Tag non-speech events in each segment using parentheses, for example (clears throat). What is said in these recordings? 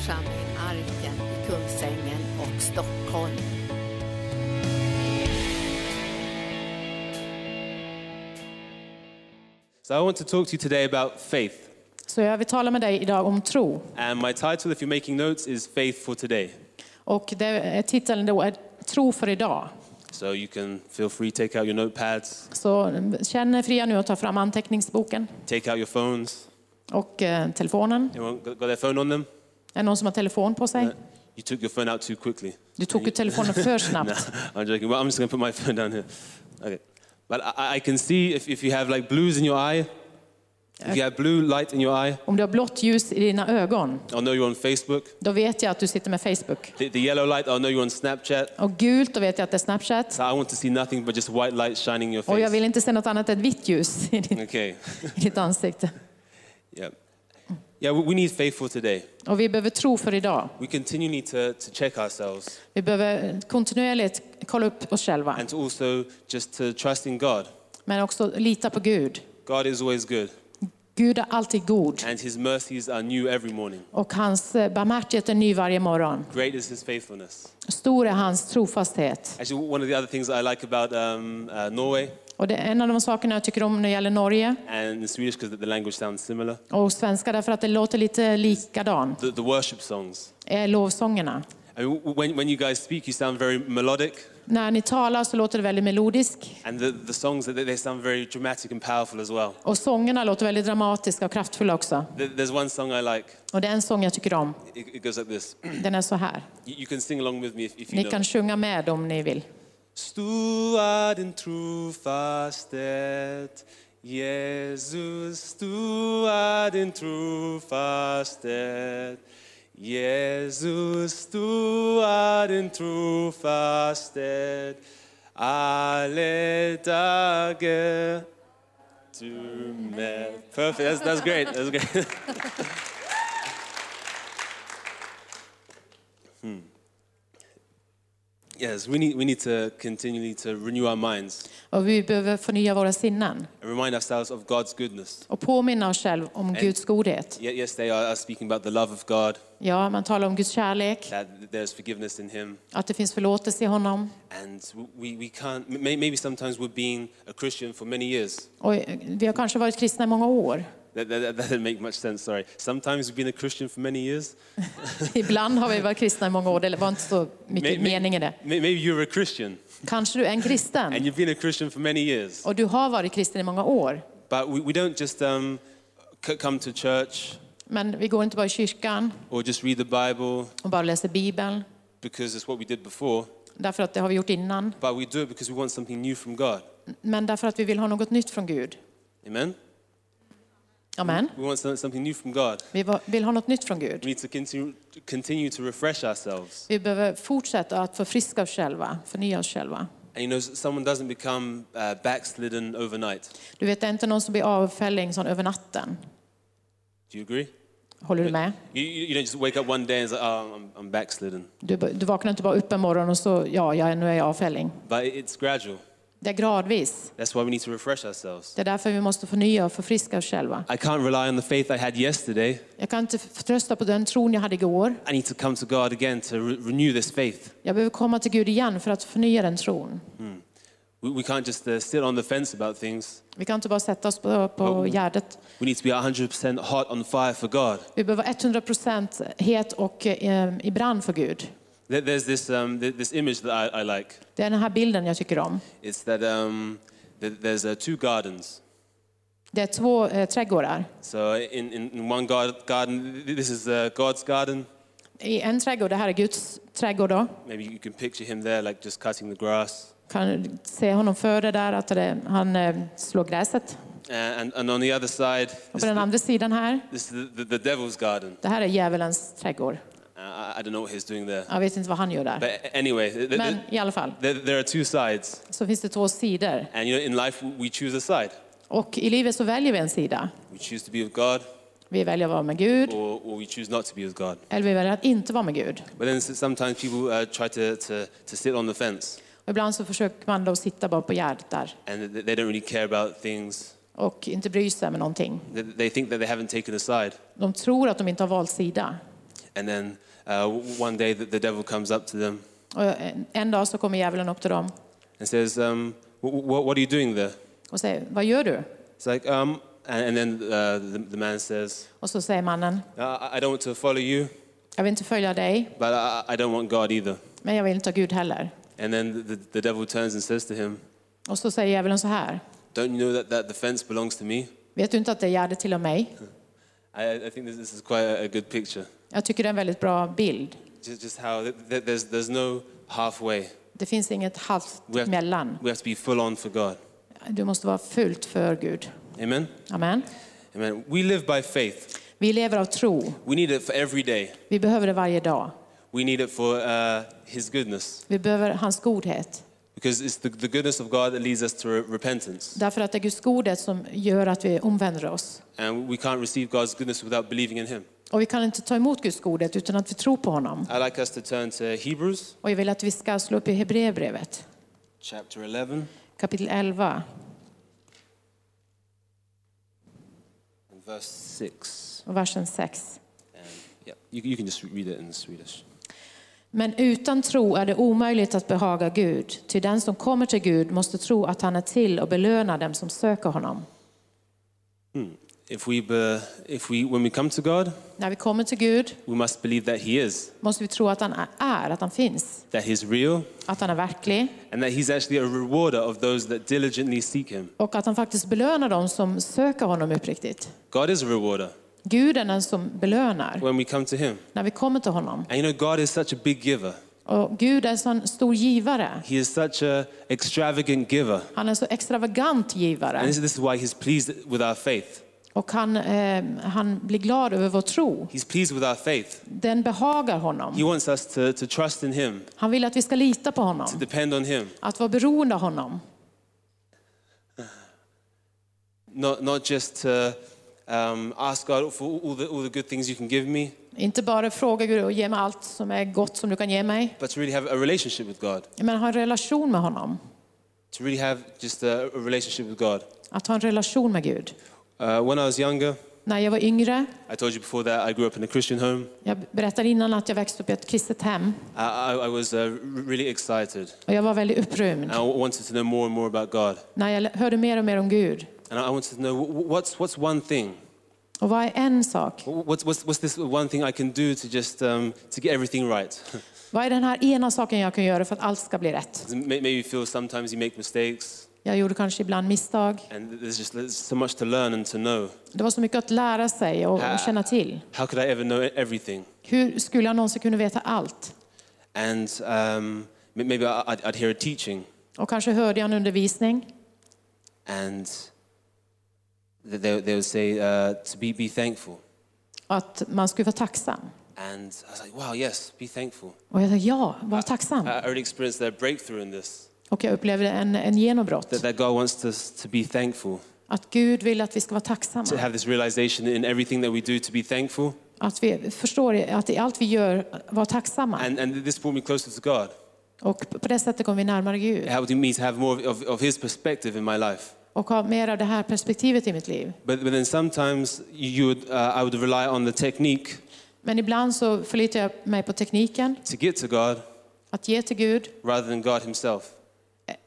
församling Arken i Kungsängen och Stockholm. So I want to talk to you today about faith. Så jag vill tala med dig idag om tro. And my title, if you're making notes, is Faith for Today. Och det, är- titeln då är Tro för idag. So you can feel free, take out your notepads, Så känn er fria nu att ta fram anteckningsboken take out your phones. och eh, telefonen. Anyone got their phone on them? Är det någon som har telefon på sig? You took your phone out too quickly. Du tog ju telefonen för (laughs) snabbt. I'm joking. Well, I'm just going to put my phone down here. Okay. But I, I can see if, if you have like blues in your eye, if you have blue light in your eye, Om du har blått ljus i dina ögon, I'll know you're on Facebook. då vet jag att du sitter med Facebook. The, the yellow light, I'll know you're on Snapchat. Och gult, då vet jag att det är Snapchat. So I want to see nothing but just white light shining in your Och jag face. vill inte se något annat än vitt ljus i ditt, Okay. i ditt ansikte. (laughs) Yeah. Yeah, we- need faith for today. Och vi behöver tro för idag. We continue need to, to check ourselves Vi behöver kontinuerligt kolla upp oss själva, and to also just to trust in God. men också lita på Gud. God is always good Gud är alltid god and his mercies are new every morning. och hans eh, barmhärtighet är ny varje morgon. Great is his faithfulness. Stor är hans trofasthet. Actually, one of the other things I like about um, uh, Norway Och det är en av de sakerna jag tycker om när det gäller Norge and Swedish because the language sounds similar. och svenska därför att det låter lite likadan, The, the worship songs. är lovsångerna. When, when you guys speak, you sound very melodic, När ni talar så låter det väldigt melodiskt and the, the songs they, they sound very dramatic and powerful as well. och sångerna låter väldigt dramatiska och kraftfulla också. There- There's one song I like. Och det är en sång jag tycker om. It, it goes like this. Den är så här. You, you can sing along with me if, if you Ni know. kan sjunga med om ni vill. Stua din trofasthet, Jesus, stua din trofasthet. Jesus, stua din trofasthet, alle dagar du med. Perfect, that's, that's great, that's great. (laughs) Yes, we need, we need to continually to renew our minds Och vi behöver förnya våra sinnen and remind ourselves of God's goodness. och påminna oss själv om Guds godhet. Ye- Yesterday I was speaking about the love of God, Ja, man talar om Guds kärlek, that there's forgiveness in Him, att det finns förlåtelse i honom. and we, we can't. may- Maybe sometimes we're being a Christian for many years. Och vi har kanske varit kristna i många år. That, that, that didn't make much sense. Sorry. Sometimes we've been a Christian for many years. (laughs) Ibland har vi varit kristna i många år, det var inte så mycket May- mening i det. may- Maybe you're a Christian Kanske du är en kristen and you've been a Christian for many years, och du har varit kristen i många år. but we, we don't just um, come to church Men vi går inte bara i kyrkan or just read the Bible och bara läser Bibeln, because it's what we did before, därför att det har vi gjort innan. but we do it because we want something new from God. Men därför att vi vill ha något nytt från Gud. Amen. Amen. We want some- something new from God. Vi vill ha något nytt från We Gud. need to continue, continue to refresh ourselves. Vi behöver fortsätta att förfriska oss själva, förnya oss själva. And you know, someone doesn't become uh, backslidden overnight. Du vet, det är inte någon som blir avfälling sån över natten. Do you agree? Håller du med? You, don't just wake up one day and say, oh, I'm, I'm backslidden. Du, du vaknar inte bara upp en morgon och så, ja, ja, nu är jag avfälling. But it's gradual. Det är gradvis. That's why we need to refresh ourselves. Det är därför vi måste förnya och förfriska oss själva. I can't rely on the faith I had yesterday. Jag kan inte förtrösta på den tron jag hade igår. I need to come to God again to re- renew this faith. Jag behöver komma till Gud igen för att förnya den tron. We, we can't just uh, sit on the fence about things. Vi kan inte bara sätta oss på, på gärdet. We need to be 100% hot on fire for God. Vi behöver vara 100 procent het och eh, i brand för Gud. There- There's this, um, th- this image that I, I like. Det är den här bilden jag tycker om. It's that um, th- there's uh, two gardens. Det är två eh, trädgårdar. So in, in, one gar- garden, th- this is uh, God's garden. I en trädgård, det här är Guds trädgård då. Maybe you can picture him there, like just cutting the grass. Kan se honom före där, att det, han eh, slår gräset. And, and on the other side, Och på den andra sidan här, this is the, the, the devil's garden. det här är djävulens trädgård. I, don't know what he's doing there. Jag vet inte vad han gör där. But anyway, th- th- Men i alla fall, there, there are two sides. så finns det två sidor. And you know, in life, we choose a side. Och i livet så väljer vi en sida. We choose to be with God, Vi väljer att vara med Gud, or, or we choose not to be with God. eller vi väljer att inte vara med Gud. But then s- sometimes people uh, try to, to, to sit on the fence, Och ibland så försöker man då sitta bara på gärdet där and th- they don't really care about things. och inte bry sig med någonting. They, they think that they haven't taken a side. De tror att de inte har valt sida. And then uh, one day the, the devil comes up to them Och en- en dag så kommer djävulen upp till dem and says, um, what, what are you doing there? och säger, vad gör du? It's like, um, and, and then uh, the, the man says, Och så säger mannen, "Uh, I, I don't want to follow you, jag vill inte följa dig, but I, I don't want God either. men jag vill inte ha Gud heller. And then the, the devil turns and says to him, Och så säger djävulen så här, Don't you know that, that the fence belongs to me? vet du inte att det gärde till mig? I, I think this, this is quite a, a good picture. Jag tycker det är en väldigt bra bild. Just, just how th- th- there's, there's no halfway. Det finns inget halvt We have, mellan. we have to be full on for God. Du måste vara fullt för Gud. Amen? Amen. Amen. We live by faith. Vi lever av tro. We need it for every day. Vi behöver det varje dag. We need it for uh, His goodness. Vi behöver hans godhet. Because it's the, the goodness of God that leads us to re- repentance. Därför att det är Guds godhet som gör att vi omvänder oss. And we can't receive God's goodness without believing in Him. Och vi kan inte ta emot Guds godhet utan att vi tror på honom. I'd like us to turn to Hebrews Och jag vill att vi ska slå upp i Hebreerbrevet, chapter 11, kapitel 11 and verse 6. och versen 6. And yeah, you, you can just read it in Swedish. Men utan tro är det omöjligt att behaga Gud, ty den som kommer till Gud måste tro att han är till och belöna dem som söker honom. If we, be, if we, when we come to God, När vi kommer till Gud we must believe that He is, måste vi tro att han är, att han finns, that He's real, att han är verklig and that He's actually a rewarder of those that diligently seek Him. och att han faktiskt belönar dem som söker honom uppriktigt. God is a rewarder Gud är den som belönar when we come to Him. när vi kommer till honom. And you know, God is such a big giver. Och Gud är en sån stor givare. He is such a extravagant giver. Han är en så extravagant And givare. this, this is why He's pleased with our faith. Och han, eh, han blir glad över vår tro. He's pleased with our faith. Den behagar He honom. wants us to, to trust in Him, Han vill att vi ska lita på to honom. depend on Him, Att vara beroende av honom. not, not just to um, ask God for all the, all the good things you can give me, Inte bara fråga Gud och ge mig allt som är gott som du kan ge mig. but to really have a relationship with God. Men ha en relation med honom. To really have just a, a relationship with God. Att ha en relation med Gud. Uh, when I was younger, När jag var yngre, I told you before that I grew up in a Christian home. jag berättade innan att jag växte upp i ett kristet hem. I, I, I was uh, really excited. Och jag var väldigt upprymd. I wanted to know more and more about God. När jag hörde mer och mer om Gud. And I wanted to know wh- what's, what's one thing? Och vad är en sak? What's, what's, what's this one thing I can do to just um, to get everything right? (laughs) Vad är den här ena saken jag kan göra för att allt ska bli rätt? Maybe you feel sometimes you make mistakes, Jag gjorde kanske ibland misstag. and there's just there's so much to learn and to know. Det var så mycket att lära sig och, och känna till. How could I ever know everything? Hur skulle jag någonsin kunna veta allt? And um, maybe I'd, I'd hear a teaching, Och kanske hörde jag en undervisning and th- they, they would say uh, to be, be thankful. att man skulle vara tacksam. And I was like, wow, yes, be thankful. Och jag sa ja, var tacksam. I I already experienced a breakthrough in this. Och jag upplevde en, en genombrott. That, that God wants us to be thankful, Att Gud vill att vi ska vara to tacksamma. have this realization in everything that we do to be thankful. Att vi förstår att i allt vi gör, vara tacksamma. And, and this brought me closer to God. Och på det sättet kommer vi närmare It Gud. helped me to have more of, of His perspective in my life. Och ha mer av det här perspektivet i mitt liv. But, but then sometimes you would, uh, I would rely on the technique Men ibland så förlitar jag mig på tekniken, to get to God att ge till Gud, rather than God Himself.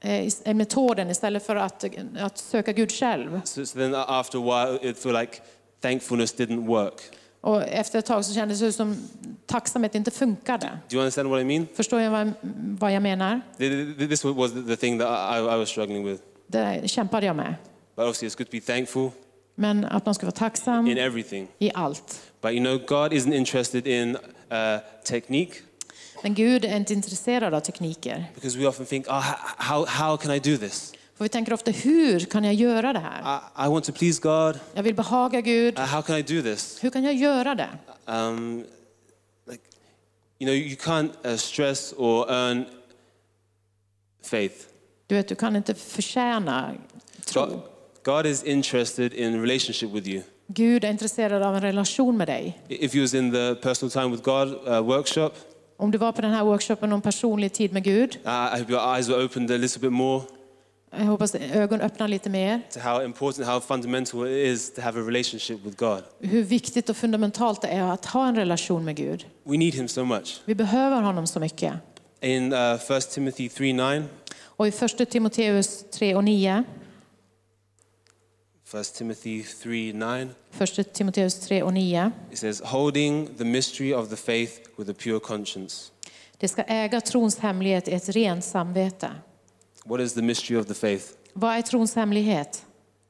Eh, eh, metoden istället för att, att söka Gud själv. So, so then after a while, it felt like thankfulness didn't work. Och efter ett tag så kändes det som tacksamhet inte funkade. Do you understand what I mean? Förstår jag vad, vad jag menar? Th- th- This was the thing that I, I was struggling with. Det kämpade jag med. But obviously, it's good to be thankful Men att man ska vara tacksam in everything. i allt. But you know, God isn't interested in uh, technique Men Gud är inte intresserad av tekniker. because we often think, oh, how, how can I do this? För vi tänker ofta, hur kan jag göra det här? I, I want to please God. Jag vill behaga Gud. Uh, how can I do this? Hur kan jag göra det? Um, like, you know, you can't uh, stress or earn faith. Du vet, du kan inte förtjäna tro. God, God is interested in relationship with you. Gud är intresserad av en relation med dig. If you was in the personal time with God uh, workshop, Om du var på den här workshopen om personlig tid med Gud, uh, I hope your eyes were opened a little bit more. Jag hoppas ögon öppnar lite mer. to how important, how fundamental it is to have a relationship with God. Hur viktigt och fundamentalt det är att ha en relation med Gud. We need Him so much. Vi behöver honom så mycket. In uh, 1 Timothy 3 9, Och i 1 Timoteus 3 och 9, 1 Timothy 3 9, 1 Timoteus 3 och 9, it says, holding the mystery of the faith with a pure conscience. det ska äga trons hemlighet ett rent samvete. What is the mystery of the faith? Vad är trons hemlighet?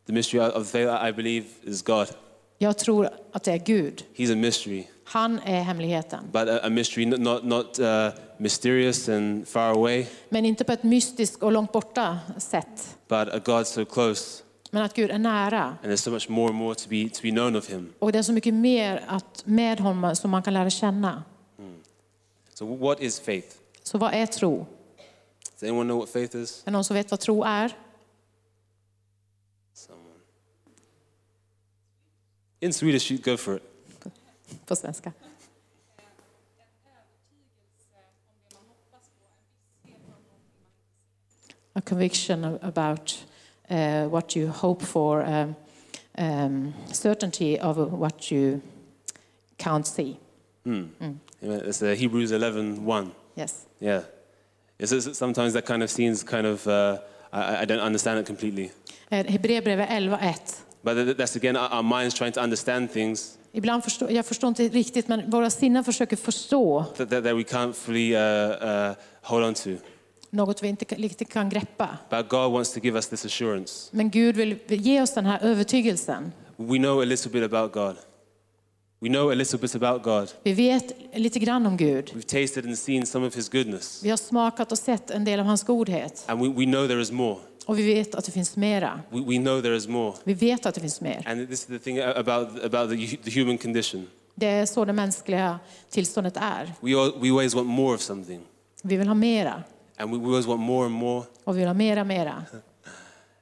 The mystery of the faith, I believe, is God. Jag tror att det är Gud. He's a mystery, Han är hemligheten. but a, a mystery not, not, not uh, mysterious and far away, Men inte på ett mystiskt och långt borta sätt. but a God so close. Men att Gud är nära. And there's so much more and more to be, to be known of Him. Och det är så mycket mer att med honom som man kan lära känna. So, what is faith? Så vad är tro? Does anyone know what faith is? Är någon som vet vad tro är? Someone. In Swedish, you go for it. På svenska. A conviction about uh, what you hope for, um, um, certainty of what you can't see. Amen. It's uh, Hebrews 11 1. Yes. Yeah. It's, it's- sometimes that kind of seems kind of, uh, I, I don't understand it completely. Eh, Hebreerbrevet 11.1. But that's again our, our minds trying to understand things Ibland förstår, jag förstår inte riktigt, men våra sinnen försöker förstå that, that, that we can't fully uh, uh, hold on to. Något vi inte riktigt kan greppa. But God wants to give us this assurance. Men Gud vill ge oss den här övertygelsen. We know a little bit about God. We know a little bit about God. Vi vet lite grann om Gud. We've tasted and seen some of His goodness. Vi har smakat och sett en del av hans godhet. And we, we know there is more. Och vi vet att det finns mera. We, we know there is more. Vi vet att det finns mer. And this is the thing about, about the, the human condition. Det är så det mänskliga tillståndet är. We, all, we always want more of something. Vi vill ha mera. And we, we always want more and more. Och vi vill ha mera, mera.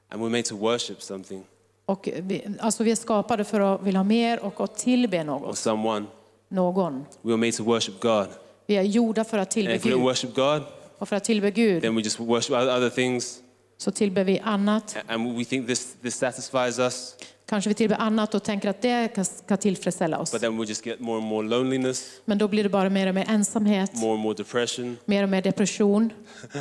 And we're made to worship something Och vi, alltså vi är skapade för att vilja ha mer och att tillbe or något, someone. någon. We are made to worship God. Vi är gjorda för att And tillbe if we don't Gud. worship God, Och för att tillbe Gud then we just worship other things. så tillber vi annat. And we think this, this satisfies us. Kanske vi tillber annat och tänker att det ska- tillfredsställa oss. But then we just get more and more loneliness, Men då blir det bara mer och mer ensamhet, more and more depression, mer och mer depression.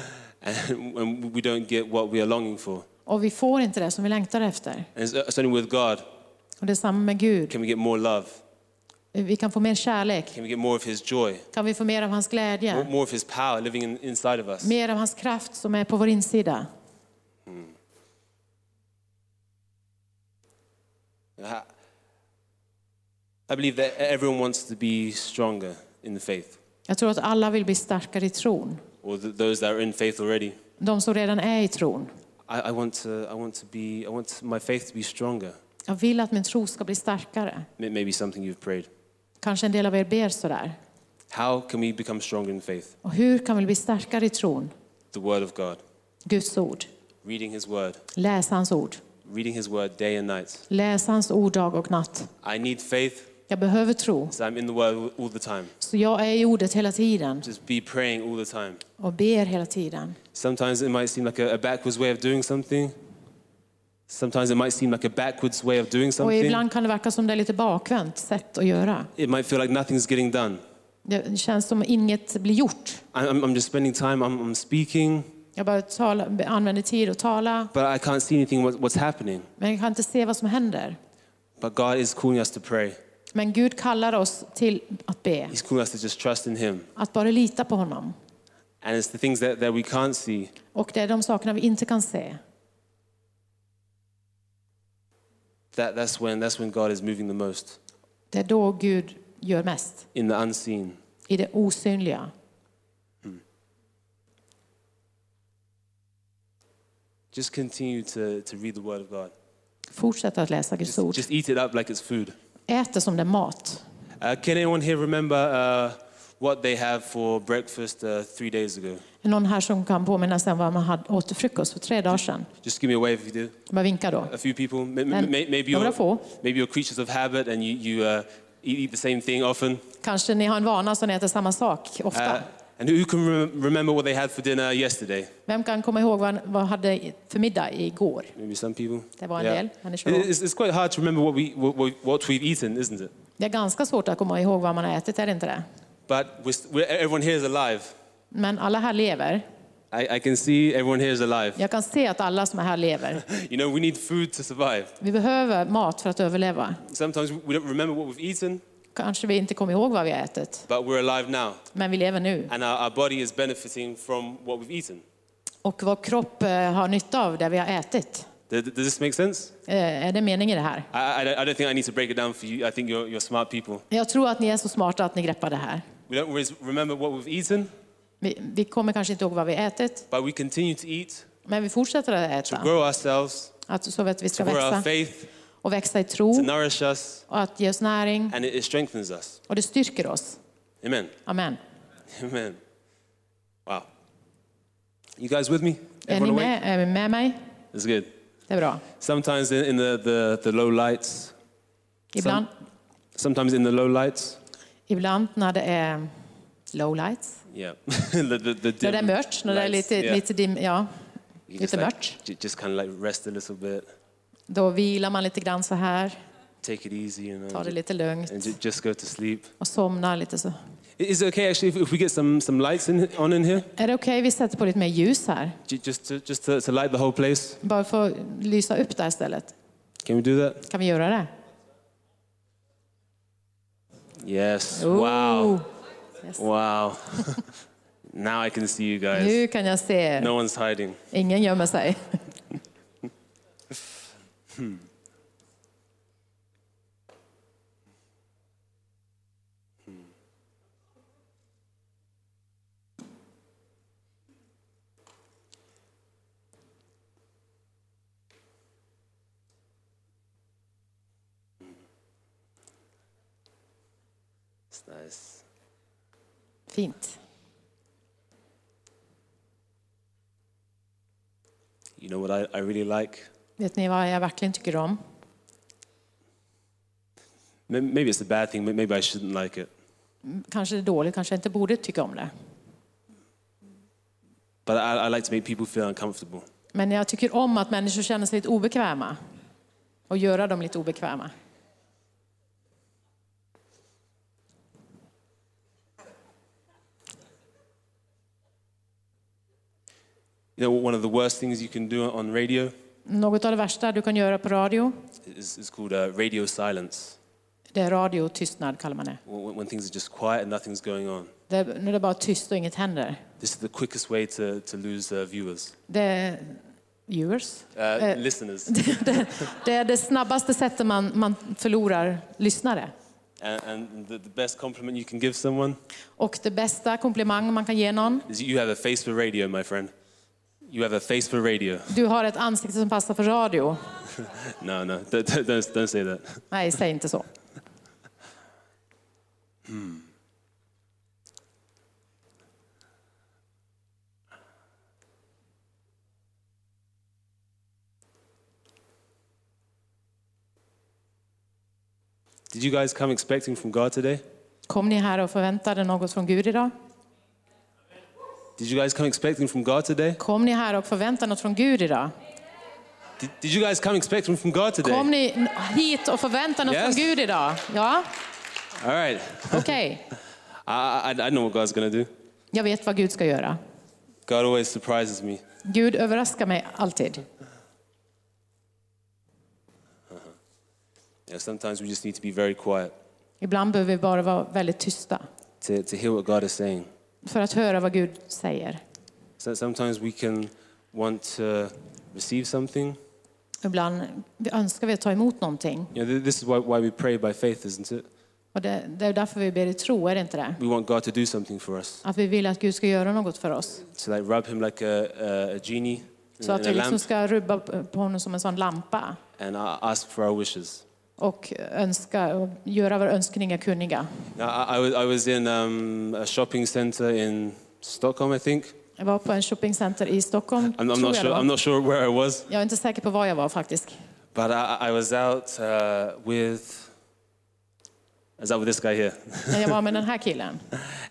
(laughs) and, and we don't get what we are longing for. Och vi får inte det som vi längtar efter. And it's, it's only with God Och det är samma med Gud. can we get more love, Vi kan få mer kärlek. can we get more of His joy, Kan vi få mer av hans more, glädje? more of His power living in, inside of us. Mer av hans kraft som är på vår insida. I believe that everyone wants to be stronger in the faith, Jag tror att alla vill bli starkare i tron. or th- those that are in faith already. De som redan är i tron. I, I want to, I want to be, I want my faith to be stronger. Jag vill att min tro ska bli starkare. May- Maybe something you've prayed. Kanske en del av er ber sådär. How can we become stronger in faith? Och hur kan vi bli starkare i tron? The Word of God, Guds ord. reading His Word, Läs hans ord. Reading His Word day and night. Läs hans ord dag och natt. I need faith, Jag behöver tro. so I'm in the Word all the time. Så jag är i ordet hela tiden Just be praying all the time. och ber hela tiden. Sometimes it might seem like a, a backwards way of doing something. Sometimes it might seem like a backwards way of doing Och something. ibland kan det verka som det är lite bakvänt sätt att göra. It might feel like nothing's getting done. Det känns som inget blir gjort. I'm- I'm just spending time, I'm, I'm speaking, Jag bara tala, använder tid att tala, but I can't see anything what, what's happening. men jag kan inte se vad som händer. But God is calling us to pray. Men Gud kallar oss till att be, He's calling us to just trust in Him. att bara lita på honom. And it's the things that, that we can't see Och det är de sakerna vi inte kan se. that, that's, when, that's when God is moving the most. Det är då Gud gör mest, In the unseen. i det osynliga. Just continue to, to read the Word of God. Fortsätt att läsa Guds Just, ord. just eat it up like it's food. Ät det som det är mat. Uh, can anyone here remember uh, what they have for breakfast uh, three days ago? Är någon här som kan påminna sig om vad man hade åt till frukost för tre dagar sedan? Just give me a wave if you do. Bara vinka då. A few people. Maybe, you're, få. maybe you're creatures of habit and you, you uh, eat, the same thing often. Kanske ni har en vana så ni äter samma sak ofta. And who can rem- remember what they had for dinner yesterday? Vem kan komma ihåg vad vad hade för middag igår? Maybe some people. Det var en del människor. It- It's, it's quite hard to remember what, we, what, what- we've eaten, isn't it? Det är ganska svårt att komma ihåg vad man har ätit, är det inte det? But we're, everyone here is alive. Men alla här lever. I, I can see everyone here is alive. Jag kan se att alla som är här lever. (laughs) You know, we need food to survive. Vi behöver mat för att överleva. Sometimes we don't remember what we've eaten, Kanske vi inte kommer ihåg vad vi har ätit, but we're alive now. men vi lever nu. And our, our body is benefiting from what we've eaten. Och vår kropp eh, har nytta av det vi har ätit. Does, this make sense? Eh, Är det meningen det här? I, I, I don't think I need to break it down for you. I think you're, you're smart people. Jag tror att ni är så smarta att ni greppar det här. We don't remember what we've eaten, Vi, vi kommer kanske inte ihåg vad vi har ätit, but we continue to eat, men vi fortsätter att to äta. grow ourselves, Att, så att vi to ska grow our växa faith, och växa i to nourish us, och att ge oss näring. and it, it strengthens us. Och det styrker oss. Amen. Amen. Amen. Wow. You guys with me? Är ni Everyone awake? med, är ni med mig? It's good. Det är bra. Sometimes in, in the, the, the low lights, Ibland, sometimes in the low lights, ibland när det är low lights, yeah, (laughs) the, the, the när det är mörkt, när det är lights, lite, yeah. lite dim, ja, You lite just, like, mörkt. ju- just kind of like rest a little bit, Då vilar man lite grann så här, take it easy, you know, tar det lite lugnt and ju- just go to sleep. och somnar lite så. Is it okay actually if, if we get some, some lights in, on in here? Är det okej vi sätter på lite mer ljus här? Ju- Just to, just to, to light the whole place? Bara för att lysa upp där istället. Can we do that? Kan vi göra det? Yes. Ooh. Wow. Yes. Wow. (laughs) now I can see you guys. Nu kan jag se. No one's hiding. Ingen gömmer sig. (laughs) It's nice. Fint. You know what I, I really like? Vet ni vad jag verkligen tycker om? May- Maybe it's a bad thing, maybe I shouldn't like it. Kanske det är dåligt, kanske jag inte borde tycka om det. But I, I like to make people feel uncomfortable. Men jag tycker om att människor känner sig lite obekväma. Och göra dem lite obekväma. You know, one of the worst things you can do on radio Något av det värsta du kan göra på radio, is, is called uh, radio silence. det är radiotystnad kallar man det. When, when things are just quiet and nothing's going on. det är, när det är bara tyst och inget händer. This is the quickest way to, to lose uh, viewers, Det är viewers. uh, listeners. (laughs) Det är det snabbaste sättet man, man förlorar lyssnare. and and the, the best compliment you can give someone Och det bästa komplimang man kan ge någon, is you have a face for radio, my friend. You have a face for radio. du har ett ansikte som passar för radio. (laughs) No, no, don't, don't, don't say that. Nej, säg inte så. Did you guys come expecting from God today? Kom ni här och förväntade något från Gud idag? Did you guys come expecting from God today? Kom ni här och förväntade något från Gud idag? Did, did you guys come expecting from God today? Kom ni hit och förväntade något Yes. från Gud idag? Ja, All right. okej. (laughs) I, I, I know what God's to do. Jag vet vad Gud ska göra. God always surprises me. Gud överraskar mig alltid. Yeah, sometimes we just need to be very quiet Ibland behöver vi bara vara väldigt tysta to, to hear what God is saying. För att höra vad Gud säger. So sometimes we can want to receive something. Ibland önskar vi att ta emot någonting. Th- this is why, why we pray by faith, isn't it? Och det, det är därför vi ber i tro, är det inte det? We want God to do something for us. Att vi vill att Gud ska göra något för oss. To like rub him like a, a, a genie Så att vi liksom ska rubba på honom som en sån lampa and ask for our wishes. Och, önska, och göra våra önskningar kunniga. I, I, was, in um, a shopping center in Stockholm, I think. Jag var på en shoppingcenter i Stockholm, I'm, I'm, not sure, I'm not sure where I was, Jag är inte säker på var jag var faktiskt. but I, I was out uh, with Was out with this guy here. jag var med den här (laughs) killen.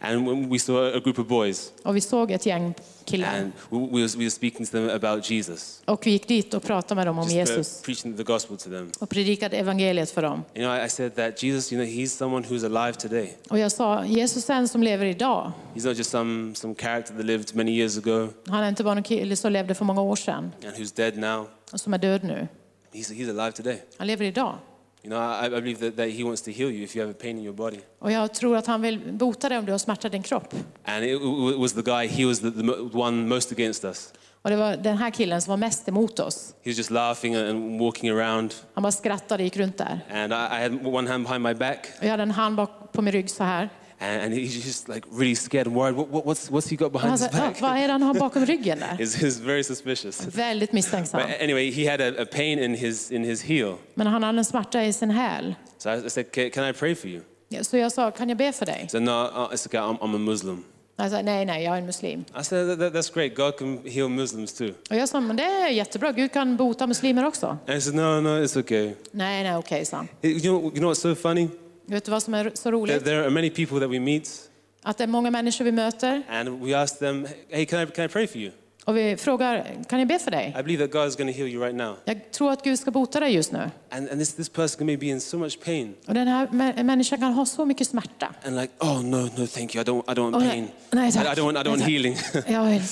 And we saw a group of boys, Och vi såg ett gäng killar. and we, we, was, we were speaking to them about Jesus, Och vi gick dit och pratade med dem om just Jesus. preaching the gospel to them. Och predikade evangeliet för dem. You know, I, I said that Jesus, you know, he's someone who's alive today. Och jag sa, Jesus är en som lever idag. He's not just some, some character that lived many years ago Han är inte bara en kille som levde för många år sedan and who's dead now. och som är död nu. He's, he's alive today. Han lever idag. You know, I, I believe that, that he wants to heal you if you have a pain in your body. Och jag tror att han vill bota dig om du har smärta i din kropp. And it, it was the guy, he was the, the one most against us. Och det var den här killen som var mest emot oss. He was just laughing and walking around. Han bara skrattade och gick runt där. And I, I had one hand behind my back. Och jag hade en hand bak på min rygg så här. And, and he's just like really scared and worried. What, what, what's, what's he got behind han his back? vad är det han har bakom ryggen där? (laughs) He's, he's very suspicious. Väldigt misstänksam. But anyway, he had a, a pain in his, in his heel. Men han hade en smärta i sin häl. So I said, "Can- Can I pray for you? Så jag sa, kan jag be för dig? Said, No, uh, it's okay. I'm, I'm a Muslim. Han sa, nej, nej, jag är en muslim. I said, that, that- That's great. God can heal Muslims too. Och jag sa, men det är jättebra, Gud kan bota muslimer också. And he said, No, no, it's okay. Nej, nej, okej, sa han. You know, you know what's so funny? Vet du vad som är så roligt? there are many people that we meet, Att det är många människor vi möter and we ask them, Hey, can I, can I pray for you? och vi frågar, kan jag be för dig? I believe that God is going to heal you right now. Jag tror att Gud ska bota dig just nu. And, and this, this person may be in so much pain. Och den här mä- människan kan ha så mycket smärta. And like, oh, no, no, thank you. I don't, I don't want Oh, no. pain. No, I, I don't want, I don't want okay. healing. Jag (laughs) vill.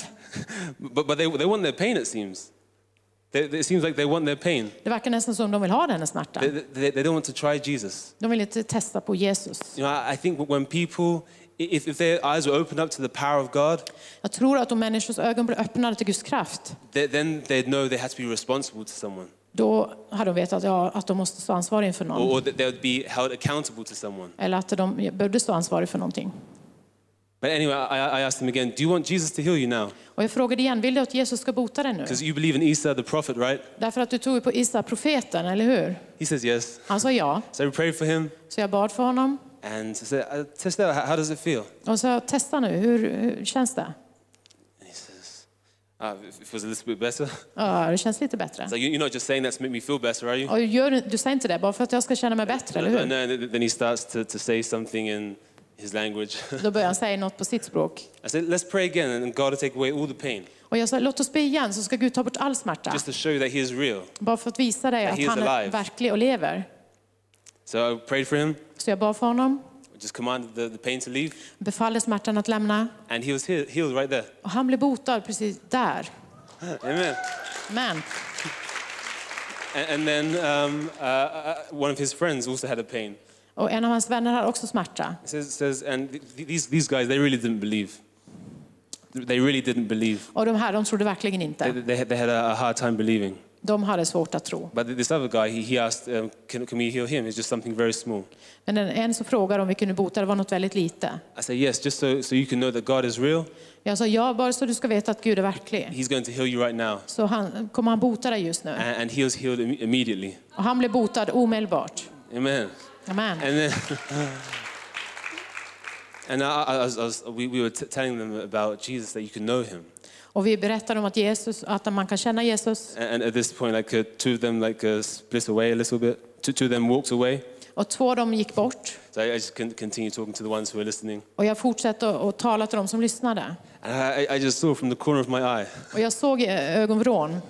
but but they, they want their pain, it seems. They, they- it seems like they want their pain. Det verkar nästan som de vill ha den smärtan. They, they, they don't want to try Jesus. De vill inte testa på Jesus. You know, I, I think when people, if, if their eyes were opened up to the power of God, Jag tror att om människors ögon blir öppnade till Guds kraft, they, then they'd know they had to be responsible to someone. då hade de vetat ja, att de måste stå ansvariga inför Or, någon. or that they would be held accountable to someone. Eller att de behövde stå ansvariga för någonting. But anyway, I, I asked them again, do you want Jesus to heal you now? Och jag frågade igen, vill du att Jesus ska bota dig nu? Because you believe in Isa the prophet, right? Därför att du tror på Isa, profeten, eller hur? He says yes. Han sa ja. So we prayed for him Så jag bad för honom. and I said, uh, test out, how, does it feel? Och så testa nu, hur, hur känns det? And he says, if it was a little bit better. Ja, det känns lite bättre. It's like, "You- you're not just saying that to make me feel better, are you? Och gör, du- säger inte det bara för att jag ska känna mig bättre, eller And hur? then, then he starts to, to say something in his language. Då börjar han (laughs) säga något på sitt språk. I said, let's pray again and God will take away all the pain. Och jag sa, låt oss be igen så ska Gud ta bort all smärta. Just to show you that he is real. Bara för att visa dig att han är verklig och lever. So I prayed for him, Så jag bad för honom, just commanded the, the pain to leave, befallde smärtan att lämna. and he was healed, healed right there. Och han blev botad precis där. (laughs) Amen. Men, And, and then um, uh, uh, one of his friends also had a pain. Och en av hans vänner hade också smärta. Says, says and th- these, these guys, they really didn't believe. They really didn't believe. Och de här, de trodde verkligen They, inte. they, had, they had a, hard time believing. De hade svårt att tro. But this other guy, he, he asked, um, can, can we heal him? It's just something very small. Men en, en som frågade om vi kunde bota, det var något väldigt lite. I said, yes, just so, so you can know that God is real. Jag sa, ja, bara så du ska veta att Gud är verklig. He's going to heal you right now. Så han, kommer han bota dig just nu. And, and he was healed imme- immediately. Och han blev botad omedelbart. Amen. Amen. And then, (laughs) and I, I, was, I was, we, we were telling them about Jesus, that you can know him. Och vi berättar om att, Jesus, att man kan känna Jesus. And, and at this point, like uh, two of them like uh, split away a little bit. Two, two of them walked away. Och två av dem gick bort. I, just con- continue talking to the ones who are listening. Och jag fortsatte att tala till dem som lyssnade. And I, I just saw from the corner of my eye, Och jag såg ögonvrån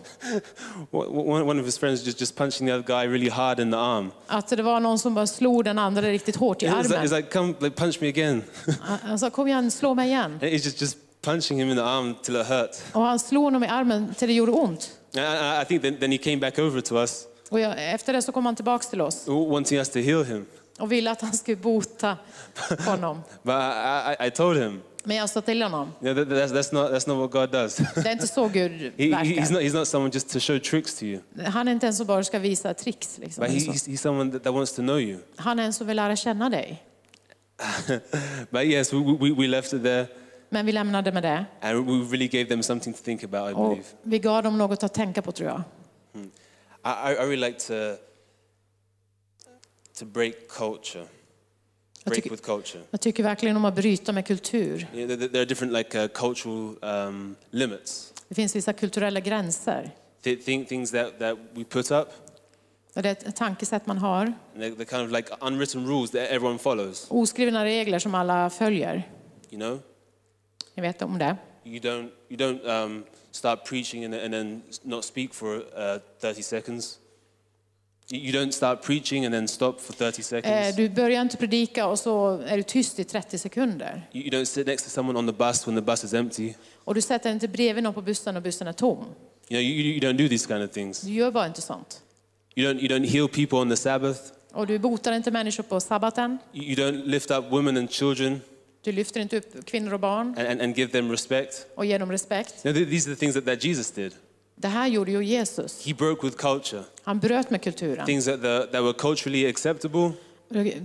(laughs) one, of his friends just, just punching the other guy really hard in the arm. att det var någon som bara slog den andra riktigt hårt i He's like, he's armen. like, come, like, punch me again. (laughs) Han sa, kom igen, slå mig igen. And he's just, just punching him in the arm till it hurt. Och han slog honom i armen till det gjorde ont. And I, I think then, then he came back over to us, Och jag, efter det så kom han tillbaks till oss wanting us to heal him. Och ville att han skulle bota honom. (laughs) But I, I, I told him, Men jag sa till honom, know, that, that's, that's, not, that's not what God does. det är inte så (laughs) Gud he, he- he's, verkar. not, he's not someone just to show tricks to you, Han är inte en som bara ska visa tricks. Liksom, but he, he's, he's someone that, that wants to know you. Han är en som vill lära känna dig. (laughs) But yes, we, we, we left it there, Men vi lämnade med det. and we really gave them something to think about, I Och believe. vi gav dem något att tänka på tror jag. I, I I really like to, to break culture, Jag break tycker, with culture. jag tycker verkligen om att bryta med kultur. Know, there, there are different like uh, cultural um, limits, Det finns vissa kulturella gränser. Th- thing, things that, that we put up Och det är ett tankesätt man har. They're kind of like unwritten rules that everyone follows. Oskrivna regler som alla följer. You know, Ni vet om det. you don't you don't um, start preaching and, and then not speak for uh, 30 seconds. You don't start preaching and then stop for 30 Eh, seconds. Du börjar inte predika och så är du tyst i 30 sekunder. You, don't sit next to someone on the bus when the bus is empty. Och du sätter inte bredvid någon på bussen och bussen är tom. You know, you, you don't do these kind of things. Du gör bara inte sånt. You don't, you don't heal people on the Sabbath. Och du botar inte människor på sabbaten. You, you don't lift up women and children Du lyfter inte upp kvinnor och barn and, and, and give them respect. och ger dem respekt. You know, these are the things that, that Jesus did. Det här gjorde ju Jesus. He broke with culture, Han bröt med kulturen. things that, the, that were culturally acceptable.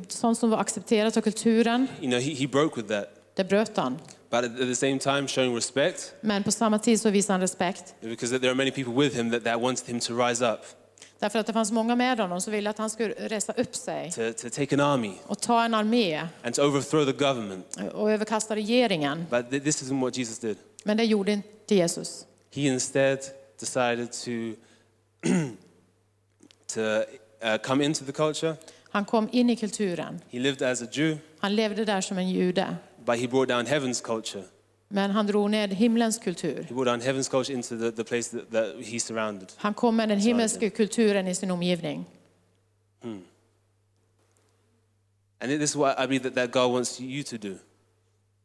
Sånt som var accepterat av kulturen, You know, he, he broke with that. det bröt han. But at, the same time, showing respect Men på samma tid så visade han respekt. because there are many people with him that, that wanted him to rise up, Därför att det fanns många med honom som ville att han skulle resa upp sig to, to take an army och ta en armé and to overthrow the government. och överkasta regeringen. But th- this isn't what Jesus did. Men det gjorde inte Jesus. He instead decided to, (clears throat) to uh, come into the culture. Han kom in i kulturen. He lived as a Jew, Han levde där som en jude. but he brought down heaven's culture. Men han drog ned himlens kultur. He brought down heaven's culture into the, the place that, that he surrounded. Han kom med den himmelska kulturen i sin omgivning. And this is what I believe that, that God wants you to do.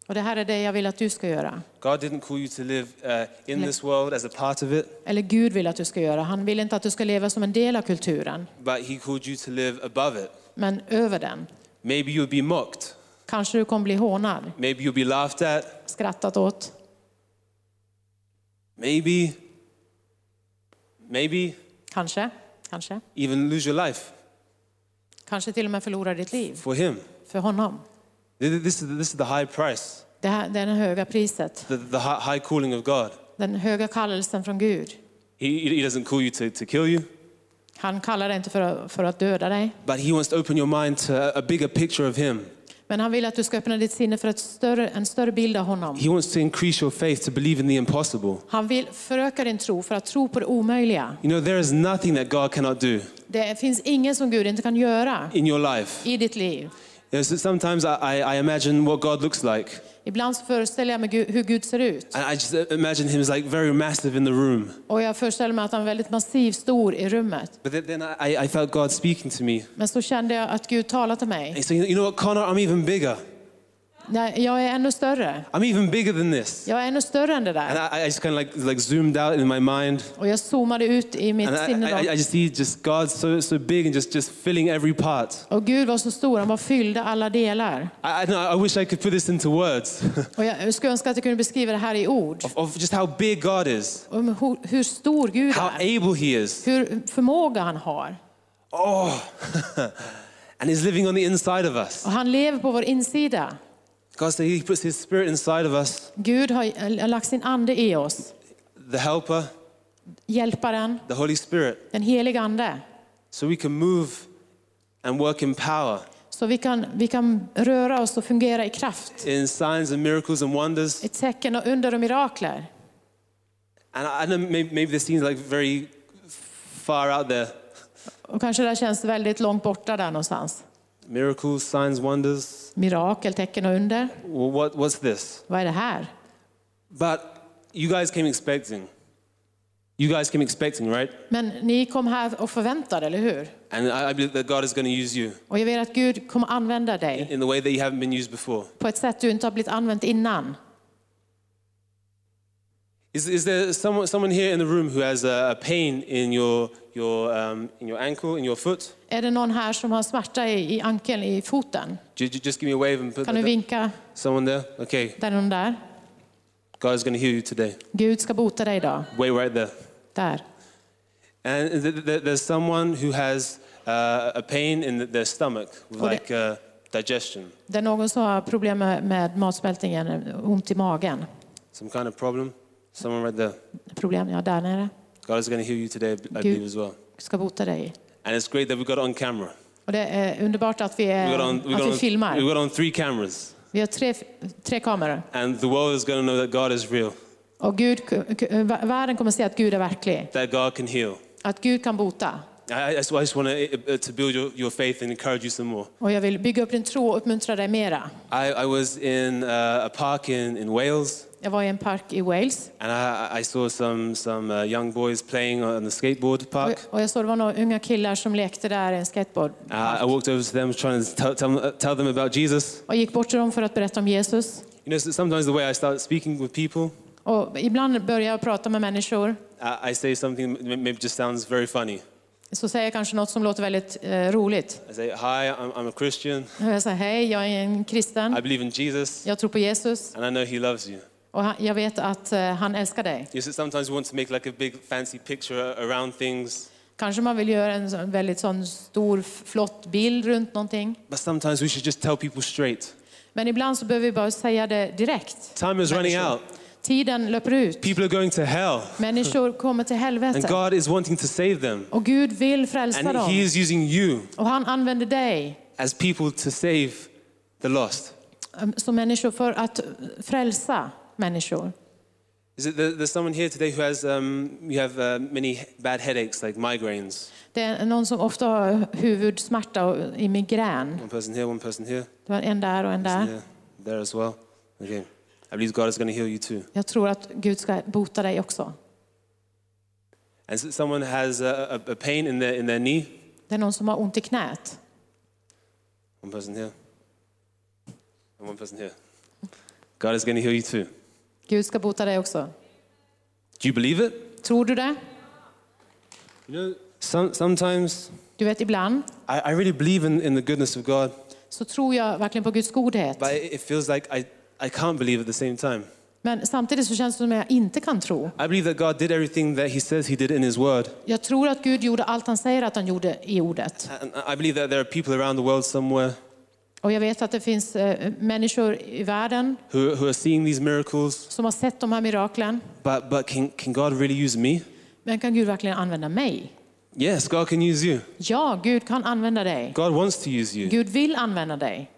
Och det här är det jag vill att du ska göra. God didn't call you to live uh, in this world as a part of it, Eller Gud vill att du ska göra. Han vill inte att du ska leva som en del av kulturen, but He called you to live above it. men över den. Maybe you'll be mocked. Kanske du kommer bli hånad, Maybe you'll be laughed at. skrattat åt. Maybe, maybe Kanske, kanske. even lose your life Kanske till och med förlora ditt liv for Him. för honom. This is, this is the high price, Det, här, det är det höga priset, the, the hi- high calling of God. den höga kallelsen från Gud. He, he doesn't call you to, to kill you, Han kallar dig inte för att, för att döda dig, but He wants to open your mind to a bigger picture of Him. men han vill att du ska öppna ditt sinne för ett större, en större bild av honom. He wants to increase your faith to believe in the impossible. Han vill föröka din tro för att tro på det omöjliga. You know, there is nothing that God cannot do Det finns ingen som Gud inte kan göra in your life. i ditt liv. You know, so sometimes I, I, imagine what God looks like. Ibland så föreställer jag mig Gud- hur Gud ser ut. And I just uh, imagine him as like very massive in the room. Och jag föreställer mig att han är väldigt massiv, stor i rummet. But then, I, I felt God speaking to me. Men så kände jag att Gud talade till mig. Said, you know what, Connor, I'm even bigger. Jag är ännu större. I'm even bigger than this. Jag är ännu större än det And där. I, I just kind of like, like zoomed out in my mind. Och jag zoomade ut i mitt And I, sinne. I, I Då. just see just God so, so big and just, just filling every part. Och Gud var så stor, han bara fyllde alla delar. I, I, know, I wish I could put this into words (laughs) Och jag skulle önska att jag kunde beskriva det här i ord. of, of just how big God is, Om hur, hur stor Gud how är. able He is. Hur förmåga han har. Oh, (laughs) and He's living on the inside of us. Och han lever på vår insida. God said He puts His Spirit inside of us, Gud har lagt sin ande i oss. the Helper, Hjälparen, the Holy Spirit, den heliga ande. so we can move and work in power, Så vi kan, vi kan röra oss och fungera i kraft. in signs and miracles and wonders. I tecken och under och mirakler. And I I know maybe, maybe this seems like very far out there. Och kanske det känns väldigt långt borta där någonstans. Miracles, signs, wonders. Mirakel, tecken och under. Well, what, what's this? Vad är det här? But you guys came expecting. You guys came expecting, right? Men ni kom här och förväntade, eller hur? And I, believe that God is going to use you Och jag vet att Gud kommer använda dig in the way that you haven't been used before. på ett sätt du inte har blivit använt innan. Is, is there someone, someone here in the room who has a, a pain in your, your, um, in your ankle, in your foot? Är det någon här som har smärta i, i ankeln, i foten? Ju- Just give me a wave and put Kan du vinka? someone there. Okay, Där är någon där. God is going to heal you today. Gud ska bota dig idag. Way right there. Där. And th- th- there's someone who has uh, a pain in their stomach, like uh, digestion, Det är någon som har problem med, med matsmältningen, ont i magen. some kind of problem. Someone right there. Problem, ja, där nere. God is going to heal you today, I believe, as well. Ska bota dig. And it's great that we got on camera. Och det är underbart att vi, är, on, att vi on, filmar. we got on three cameras. Vi har tre, tre kameror. And the world is going to know that God is real, Och Gud, världen kommer att se att Gud är verklig. that God can heal. Att Gud kan bota. I, just, I just want to, to build your, your faith and encourage you some more. Och jag vill bygga upp din tro och uppmuntra dig mera. I, I was in uh, a park in, in Wales, Jag var i en park i Wales and I, I saw some, some uh, young boys playing on the skateboard park. och jag såg det var några unga killar som lekte där i en skateboard. Uh, I walked over to them trying to tell, tell, tell them about Jesus. Och gick bort till dem för att berätta om Jesus. You know, sometimes the way I start speaking with people, Och ibland börjar jag prata med människor. I, I say something maybe just sounds very funny. Så säger jag kanske något som låter väldigt eh, roligt. I say, Hi, I'm, I'm a Christian. Jag säger hej, jag är en I kristen. believe in Jesus, Jag tror på Jesus and I know He loves you. Och han, jag vet att eh, han älskar dig. You see, sometimes we want to make like a big fancy picture around things, Kanske man vill göra en sån väldigt sån stor flott bild runt någonting. but sometimes we should just tell people straight. Men ibland så behöver vi bara säga det direkt. Time is running out. Tiden löper ut. People are going to hell, Människor (laughs) kommer till and helvete. God is wanting to save them. Och Gud vill frälsa And He dem. is using you Och han använder dig as people to save the lost. um, som människor för att frälsa människor. Is it there, there's someone here today who has um, you have uh, many bad headaches like migraines? Det är någon som ofta har huvudsmärta och i migrän. One person here, one person here, Det var en där och en där. there, there as well. Okay, I believe God is going to heal you too. Jag tror att Gud ska bota dig också. And so someone has a, a, a pain in their in their knee. Det är någon som har ont i knät. One person here, and one person here. God is going to heal you too. Gud ska bota dig också. Do you believe it? Tror du det? You know, some, sometimes Du vet, ibland I, I really believe in, in the goodness of God, så tror jag verkligen på Guds godhet. but it, feels like I, I can't believe at the same time. Men samtidigt så känns det som att jag inte kan tro. I believe that God did everything that He says He did in His Word. Jag tror att Gud gjorde allt han säger att han gjorde i ordet. And I believe that there are people around the world somewhere Och jag vet att det finns eh, människor i världen who, who are seeing these miracles, som har sett de här miraklen. but, but can, can God really use me? Men kan Gud verkligen använda mig? Yes, God can use you. Ja, Gud kan använda dig. God wants to use you. Gud vill använda dig.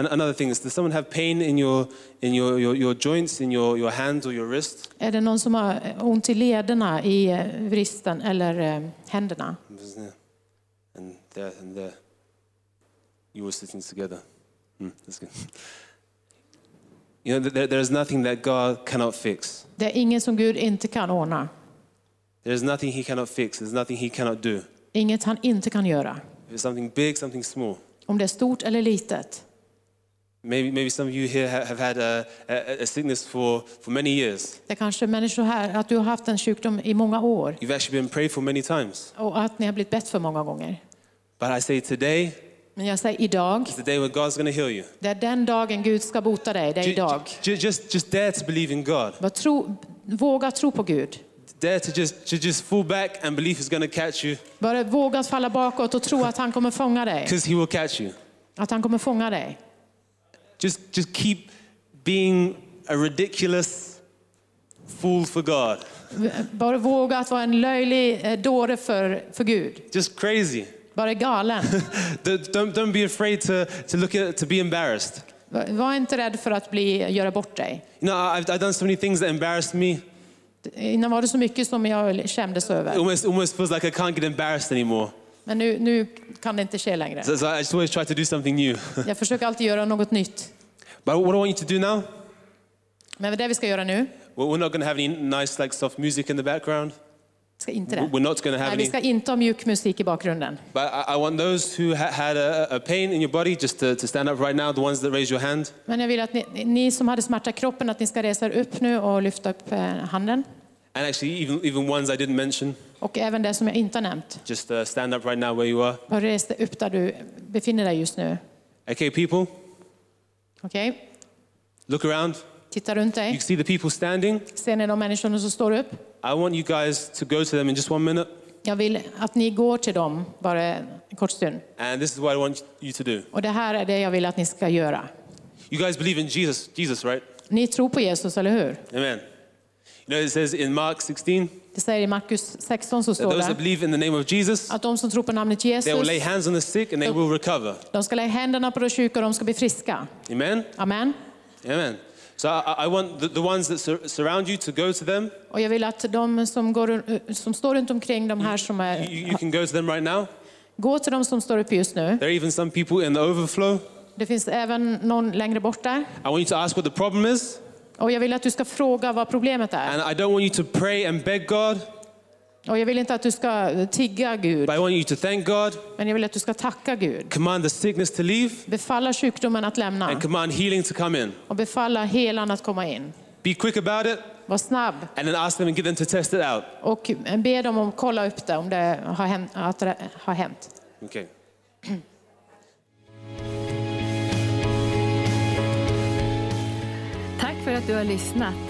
And another thing is, does someone have pain in your, in your, your, your joints, in your, your hands or your wrist? Är det någon som har ont i lederna, i eh, vristen eller eh, händerna? There, and there. You were sitting together. Hmm, that's good. You know, there, there's nothing that God cannot fix. Det är ingen som Gud inte kan ordna. There's nothing He cannot fix. There's nothing He cannot do. Inget han inte kan göra. If it's something big, something small. Om det är stort eller litet. Maybe, maybe some of you here ha- have had a, a, a sickness for, for many years. Det är kanske människor här, att du har haft en sjukdom i många år You've actually been prayed for many times. och att ni har blivit bett för många gånger. But I say today Men jag säger idag, is the day when God's to heal you. det är den dagen Gud ska bota dig, det är idag. ju- just, just dare to believe in God. Bara tro, våga tro på Gud. Dare to just, to just fall back and believe He's going to catch you Bara våga falla bakåt och tro att han kommer fånga dig. because He will catch you. Att han kommer fånga dig. Just, just keep being a ridiculous fool for God. Bara våga att vara en löjlig eh, dåre för, för Gud. Just crazy. Bara galen. (laughs) Don't, don't, be afraid to, to look at, to be embarrassed. Var inte rädd för att bli, göra bort dig. You know, I've, I've done so many things that embarrassed me. Innan var det så mycket som jag skämdes It över. almost, almost feels like I can't get embarrassed anymore. Men nu, nu kan det inte ske längre. So, so I just always try to do something new. (laughs) Jag försöker alltid göra något nytt. But what I want you to do now, Men det vi ska göra nu, well, we're not going to have any nice, like, soft music in the background. Ska inte det. We're not going to have Nej, vi any. ska inte ha mjuk musik i bakgrunden. But I, I want those who ha- had a, a pain in your body just to, to stand up right now, the ones that raise your hand. Men jag vill att ni, ni som hade smärta i kroppen, att ni ska resa er upp nu och lyfta upp eh, handen. And actually, even, even ones I didn't mention, Och även det som jag inte har nämnt. just uh, stand up right now where you are. Bara res dig upp där du befinner dig just nu. Okay, people, Okej? look around. Titta runt You dig. can see the people standing. Ser ni de människorna som står upp? I want you guys to go to them in just one minute. Jag vill att ni går till dem bara en kort stund. And this is what I want you to do. Och det här är det jag vill att ni ska göra. You guys believe in Jesus, Jesus, right? Ni tror på Jesus, eller hur? Amen. You know, it says in Mark 16 Det säger i Markus 16 så står det believe in the name of Jesus, att de som tror på namnet they will Jesus, lay hands on the sick and they will recover. de ska lägga händerna på de sjuka och de ska bli friska. Amen? Amen. Amen. So I, I want the, the ones that sur- surround you to go to them. Och jag vill att de som, går, eh, som står runt omkring de här som You, you can go to them right now. Gå till de som står upp just nu. There are even some people in the overflow. Det finns även någon längre bort där. I want you to ask what the problem is. Och jag vill att du ska fråga vad problemet är. And I don't want you to pray and beg God, Och jag vill inte att du ska tigga Gud, but I want you to thank God, men jag vill att du ska tacka Gud. command the sickness to leave, Befalla sjukdomen att lämna and command healing to come in. och befalla helan att komma in. Be quick about it, Var snabb and then ask them and get them to test it out. och be dem om att kolla upp det om det har hänt. Att det har hänt. Okay. Tack för att du har lyssnat.